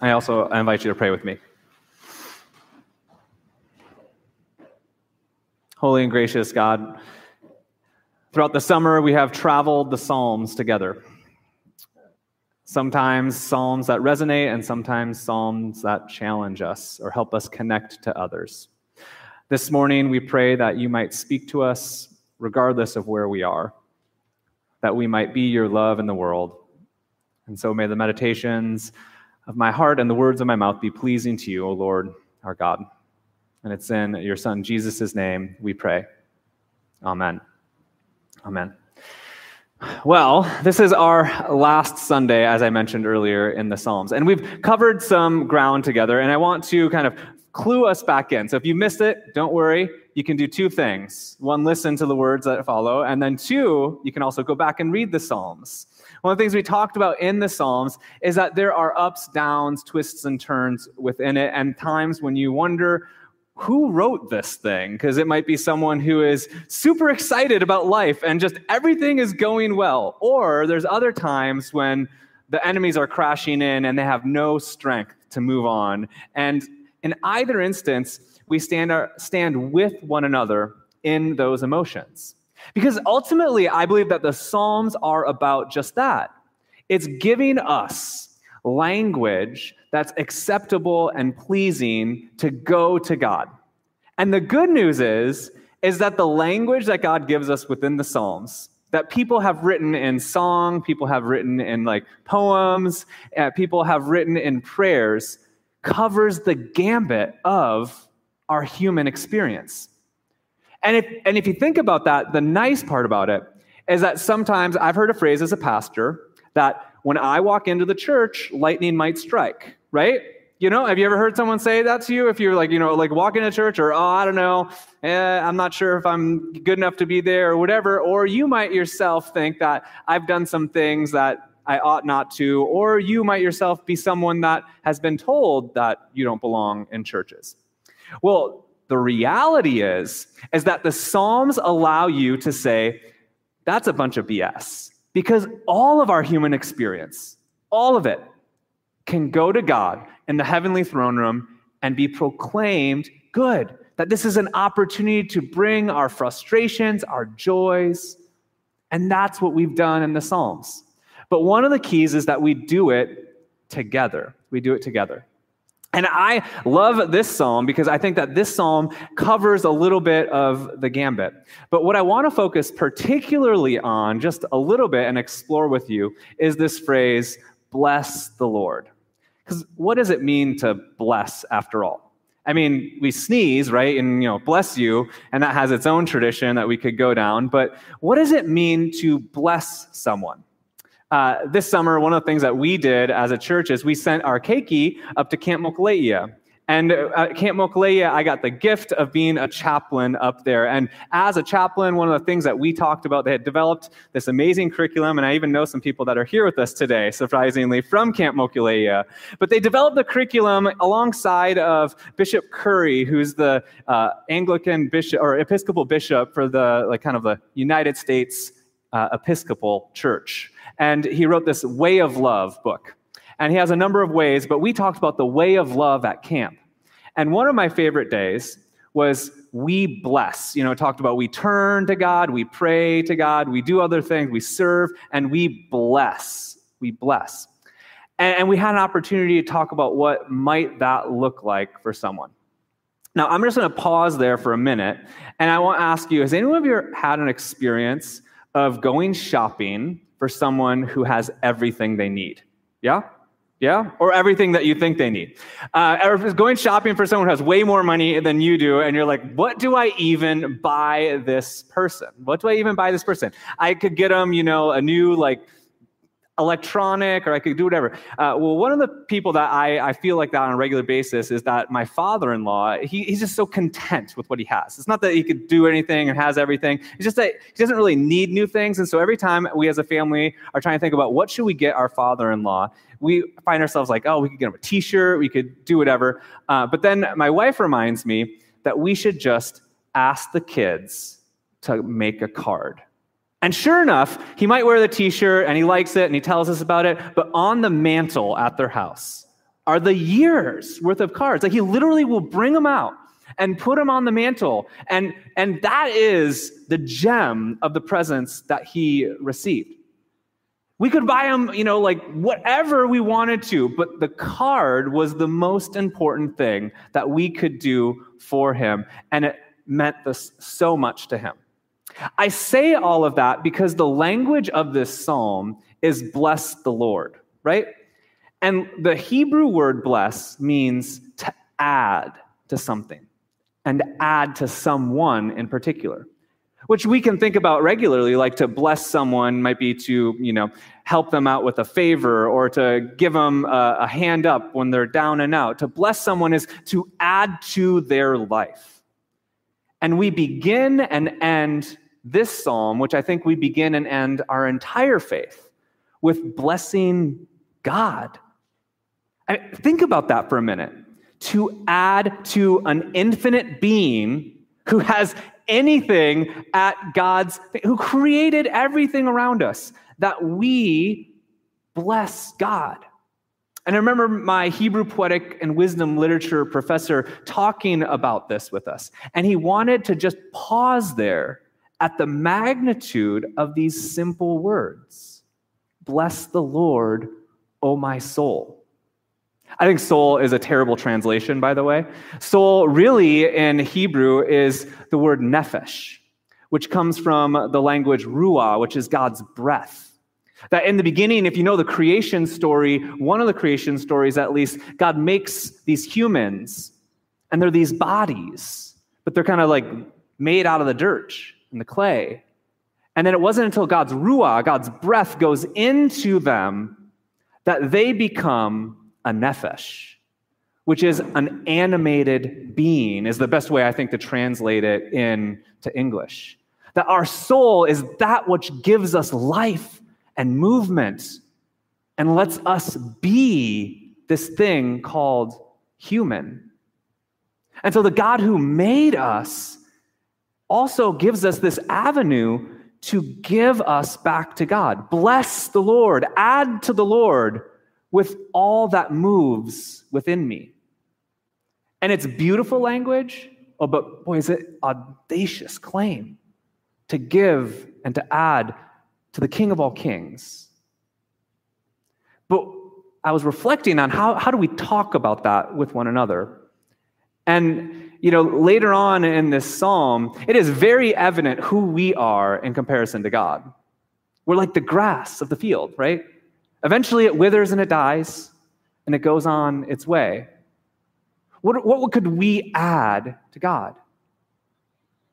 I also invite you to pray with me. Holy and gracious God, throughout the summer we have traveled the Psalms together. Sometimes Psalms that resonate, and sometimes Psalms that challenge us or help us connect to others. This morning we pray that you might speak to us regardless of where we are, that we might be your love in the world. And so may the meditations of my heart and the words of my mouth be pleasing to you, O Lord, our God. And it's in your Son, Jesus' name, we pray. Amen. Amen. Well, this is our last Sunday, as I mentioned earlier, in the Psalms. And we've covered some ground together, and I want to kind of clue us back in. So if you missed it, don't worry. You can do two things. One, listen to the words that follow, and then two, you can also go back and read the Psalms. One of the things we talked about in the Psalms is that there are ups, downs, twists, and turns within it, and times when you wonder, who wrote this thing? Because it might be someone who is super excited about life and just everything is going well. Or there's other times when the enemies are crashing in and they have no strength to move on. And in either instance, we stand, our, stand with one another in those emotions. Because ultimately, I believe that the Psalms are about just that. It's giving us language that's acceptable and pleasing to go to God. And the good news is, is that the language that God gives us within the Psalms, that people have written in song, people have written in like poems, uh, people have written in prayers, covers the gambit of our human experience. And if, and if you think about that, the nice part about it is that sometimes I've heard a phrase as a pastor that when I walk into the church, lightning might strike, right? You know, have you ever heard someone say that to you? If you're like, you know, like walking to church or, oh, I don't know, eh, I'm not sure if I'm good enough to be there or whatever. Or you might yourself think that I've done some things that I ought not to. Or you might yourself be someone that has been told that you don't belong in churches. Well, the reality is, is that the Psalms allow you to say, that's a bunch of BS. Because all of our human experience, all of it, can go to God in the heavenly throne room and be proclaimed good. That this is an opportunity to bring our frustrations, our joys, and that's what we've done in the Psalms. But one of the keys is that we do it together. We do it together. And I love this psalm because I think that this psalm covers a little bit of the gambit. But what I want to focus particularly on, just a little bit, and explore with you is this phrase, bless the Lord. Because what does it mean to bless after all? I mean, we sneeze, right? And, you know, bless you, and that has its own tradition that we could go down. But what does it mean to bless someone? Uh, this summer, one of the things that we did as a church is we sent our keiki up to Camp Mokuleia. And at Camp Mokuleia, I got the gift of being a chaplain up there. And as a chaplain, one of the things that we talked about, they had developed this amazing curriculum. And I even know some people that are here with us today, surprisingly, from Camp Mokuleia. But they developed the curriculum alongside of Bishop Curry, who's the uh, Anglican bishop or Episcopal bishop for the like kind of the United States uh, Episcopal Church. And he wrote this Way of Love book. And he has a number of ways, but we talked about the way of love at camp. And one of my favorite days was we bless. You know, talked about we turn to God, we pray to God, we do other things, we serve, and we bless. We bless. And, and we had an opportunity to talk about what might that look like for someone. Now, I'm just going to pause there for a minute, and I want to ask you has anyone of you had an experience of going shopping for someone who has everything they need? Yeah? Yeah? Or everything that you think they need. Uh, or going shopping for someone who has way more money than you do, and you're like, what do I even buy this person? What do I even buy this person? I could get them, you know, a new, like, electronic or I could do whatever. Uh, well, one of the people that I, I feel like that on a regular basis is that my father in law, he, he's just so content with what he has. It's not that he could do anything and has everything, it's just that he doesn't really need new things. And so every time we as a family are trying to think about what should we get our father in law, we find ourselves like, oh, we could get him a t shirt, we could do whatever. Uh, but then my wife reminds me that we should just ask the kids to make a card and sure enough, he might wear the t shirt and he likes it and he tells us about it, but on the mantle at their house, are the years worth of cards. Like he literally will bring them out and put them on the mantle. And, and that is the gem of the presents that he received. We could buy him, you know, like whatever we wanted to, but the card was the most important thing that we could do for him. And it meant this so much to him. I say all of that because the language of this psalm is bless the Lord, right? And the Hebrew word bless means to add to something and add to someone in particular, which we can think about regularly, like to bless someone might be to, you know, help them out with a favor or to give them a, a hand up when they're down and out. To bless someone is to add to their life. And we begin and end this psalm, which I think we begin and end our entire faith, with blessing God. I mean, think about that for a minute. To add to an infinite being who has anything at God's, who created everything around us, that we bless God. And I remember my Hebrew poetic and wisdom literature professor talking about this with us. And he wanted to just pause there at the magnitude of these simple words Bless the Lord, O my soul. I think soul is a terrible translation, by the way. Soul, really, in Hebrew, is the word nephesh, which comes from the language ruah, which is God's breath. That in the beginning, if you know the creation story, one of the creation stories at least, God makes these humans, and they're these bodies, but they're kind of like made out of the dirt and the clay. And then it wasn't until God's ruah, God's breath, goes into them that they become a nephesh, which is an animated being, is the best way I think to translate it into English. That our soul is that which gives us life and movement and lets us be this thing called human. And so the God who made us also gives us this avenue to give us back to God. Bless the Lord, add to the Lord with all that moves within me. And it's beautiful language, oh, but boy, is it audacious claim to give and to add to the King of all kings. But I was reflecting on how, how do we talk about that with one another? And, you know, later on in this psalm, it is very evident who we are in comparison to God. We're like the grass of the field, right? Eventually it withers and it dies, and it goes on its way. What, what could we add to God?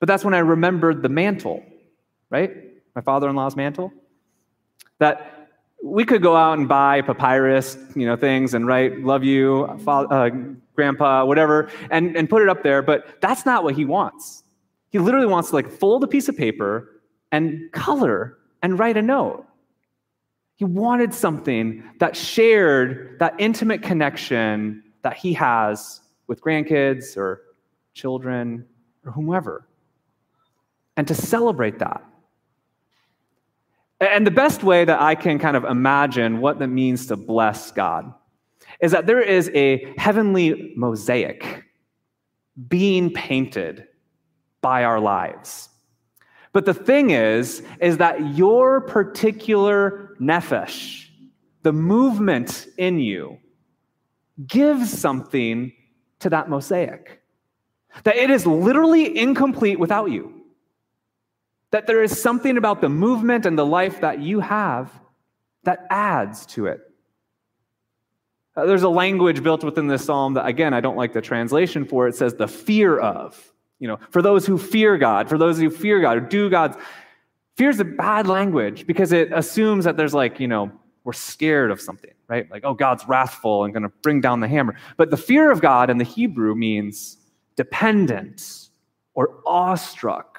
But that's when I remembered the mantle, right? My father in law's mantle. That we could go out and buy papyrus, you know, things and write "love you, uh, grandpa," whatever, and, and put it up there. But that's not what he wants. He literally wants to like fold a piece of paper and color and write a note. He wanted something that shared that intimate connection that he has with grandkids or children or whomever, and to celebrate that. And the best way that I can kind of imagine what that means to bless God is that there is a heavenly mosaic being painted by our lives. But the thing is, is that your particular nephesh, the movement in you, gives something to that mosaic. That it is literally incomplete without you that there is something about the movement and the life that you have that adds to it. Uh, there's a language built within this psalm that, again, I don't like the translation for. It says the fear of. You know, for those who fear God, for those who fear God, who do God's. Fear is a bad language because it assumes that there's like, you know, we're scared of something, right? Like, oh, God's wrathful and going to bring down the hammer. But the fear of God in the Hebrew means dependent or awestruck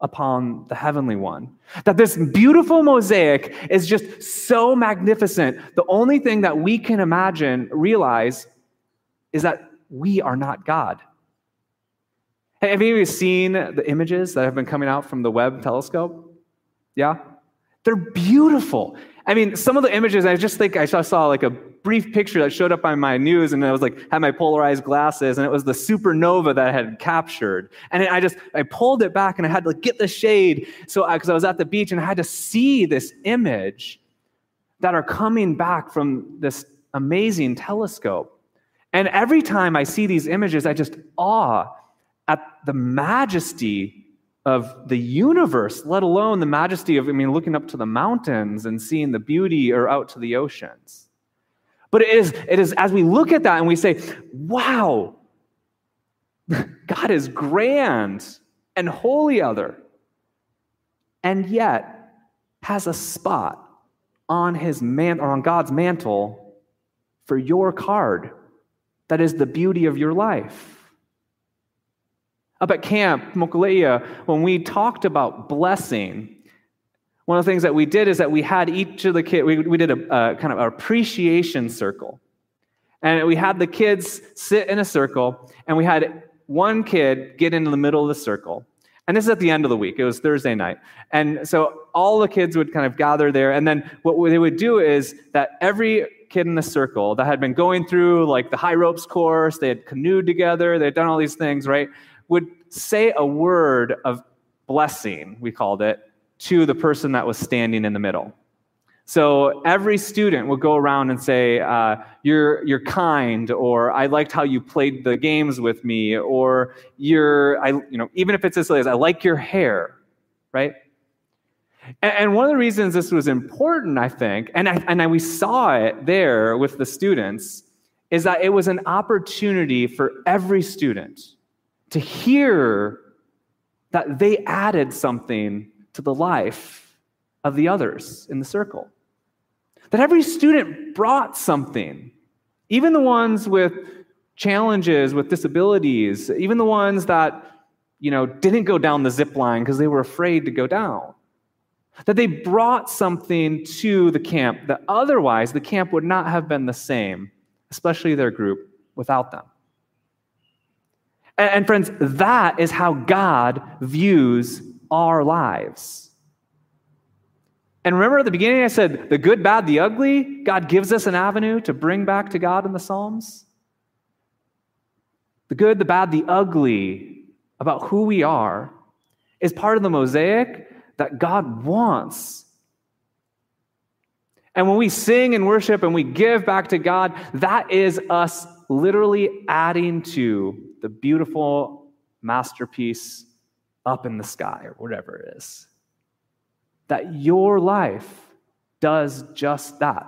upon the heavenly one. That this beautiful mosaic is just so magnificent. The only thing that we can imagine, realize, is that we are not God. Have you seen the images that have been coming out from the Webb telescope? Yeah? They're beautiful. I mean, some of the images, I just think I saw like a brief picture that showed up on my news, and I was like, had my polarized glasses, and it was the supernova that I had captured. And I just, I pulled it back, and I had to like, get the shade, so because I, I was at the beach, and I had to see this image that are coming back from this amazing telescope. And every time I see these images, I just awe at the majesty of the universe, let alone the majesty of, I mean, looking up to the mountains and seeing the beauty or out to the oceans. But it is, it is as we look at that and we say, wow, God is grand and holy other, and yet has a spot on his man or on God's mantle for your card that is the beauty of your life. Up at camp, Mokuleia, when we talked about blessing, one of the things that we did is that we had each of the kids, we, we did a, a kind of appreciation circle. And we had the kids sit in a circle, and we had one kid get into the middle of the circle. And this is at the end of the week. It was Thursday night. And so all the kids would kind of gather there. And then what they would do is that every kid in the circle that had been going through like the high ropes course, they had canoed together, they had done all these things, right? Would say a word of blessing, we called it, to the person that was standing in the middle. So every student would go around and say, uh, "You're you're kind," or "I liked how you played the games with me," or "You're I you know even if it's as silly as I like your hair," right? And, and one of the reasons this was important, I think, and I, and I, we saw it there with the students, is that it was an opportunity for every student to hear that they added something to the life of the others in the circle. That every student brought something, even the ones with challenges, with disabilities, even the ones that you know didn't go down the zip line because they were afraid to go down. That they brought something to the camp that otherwise the camp would not have been the same, especially their group, without them. And, and friends, that is how God views our lives. And remember at the beginning, I said the good, bad, the ugly, God gives us an avenue to bring back to God in the Psalms. The good, the bad, the ugly about who we are is part of the mosaic that God wants. And when we sing and worship and we give back to God, that is us literally adding to the beautiful masterpiece up in the sky or whatever it is. That your life does just that.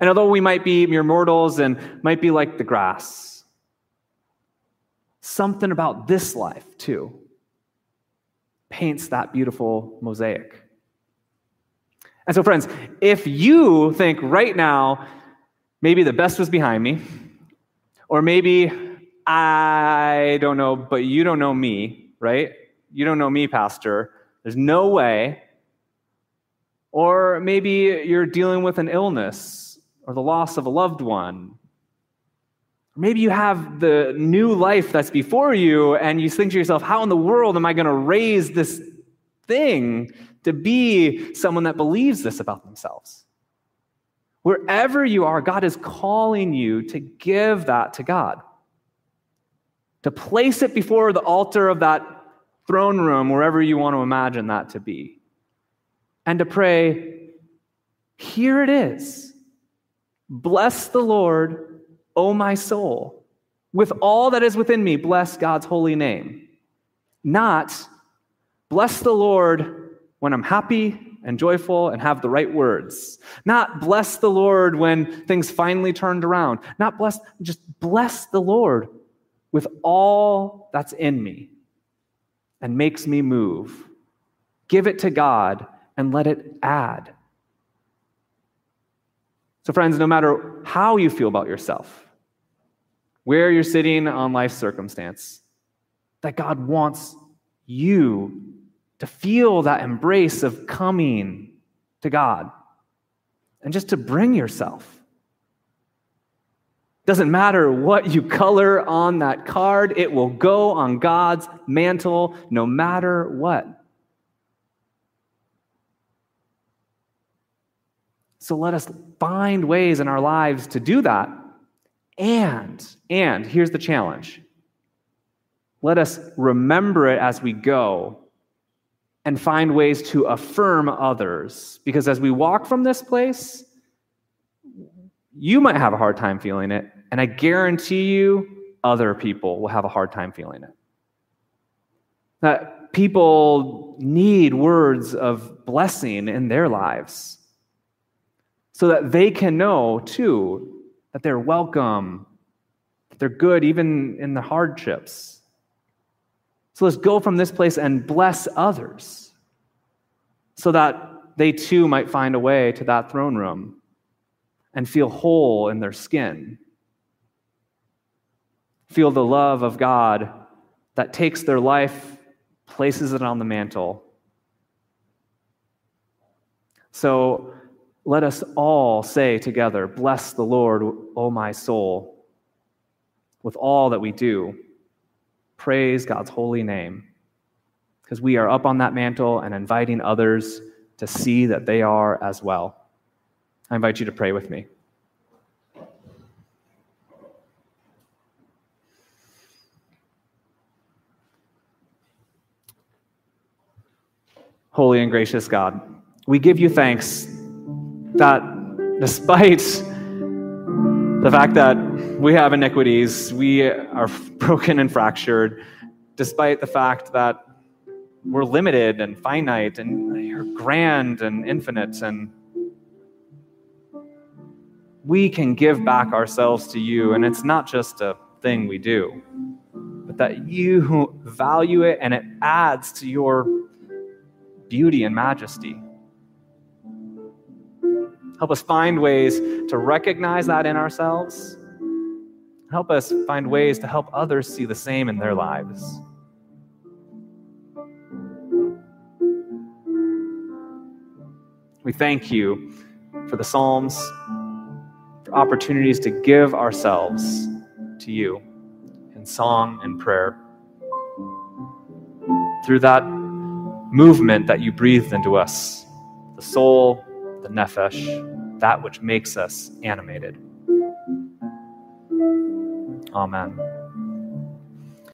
And although we might be mere mortals and might be like the grass, something about this life, too, paints that beautiful mosaic. And so, friends, if you think right now, maybe the best was behind me, or maybe I don't know, but you don't know me, right? You don't know me, Pastor. There's no way. Or maybe you're dealing with an illness or the loss of a loved one. Maybe you have the new life that's before you, and you think to yourself, how in the world am I going to raise this thing to be someone that believes this about themselves? Wherever you are, God is calling you to give that to God to place it before the altar of that throne room, wherever you want to imagine that to be, and to pray, Here it is. Bless the Lord, O my soul. With all that is within me, bless God's holy name. Not bless the Lord when I'm happy and joyful and have the right words. Not bless the Lord when things finally turned around. Not bless, just bless the Lord with all that's in me and makes me move. Give it to God and let it add. So, friends, no matter how you feel about yourself, where you're sitting on life's circumstance, that God wants you to feel that embrace of coming to God and just to bring yourself. Doesn't matter what you color on that card, it will go on God's mantle no matter what. So let us find ways in our lives to do that. And, and here's the challenge let us remember it as we go and find ways to affirm others. Because as we walk from this place, you might have a hard time feeling it, and I guarantee you, other people will have a hard time feeling it. That people need words of blessing in their lives so that they can know, too, that they're welcome, that they're good even in the hardships. So let's go from this place and bless others so that they too might find a way to that throne room and feel whole in their skin. Feel the love of God that takes their life, places it on the mantle. So let us all say together, Bless the Lord, O my soul, with all that we do. Praise God's holy name. Because we are up on that mantle and inviting others to see that they are as well. I invite you to pray with me. Holy and gracious God, we give you thanks that despite the fact that we have iniquities, we are broken and fractured, despite the fact that we're limited and finite and you're grand and infinite and we can give back ourselves to you and it's not just a thing we do but that you value it and it adds to your beauty and majesty. Help us find ways to recognize that in ourselves. Help us find ways to help others see the same in their lives. We thank you for the Psalms, for opportunities to give ourselves to you in song and prayer. Through that movement that you breathed into us, the soul, the nephesh, that which makes us animated. Amen.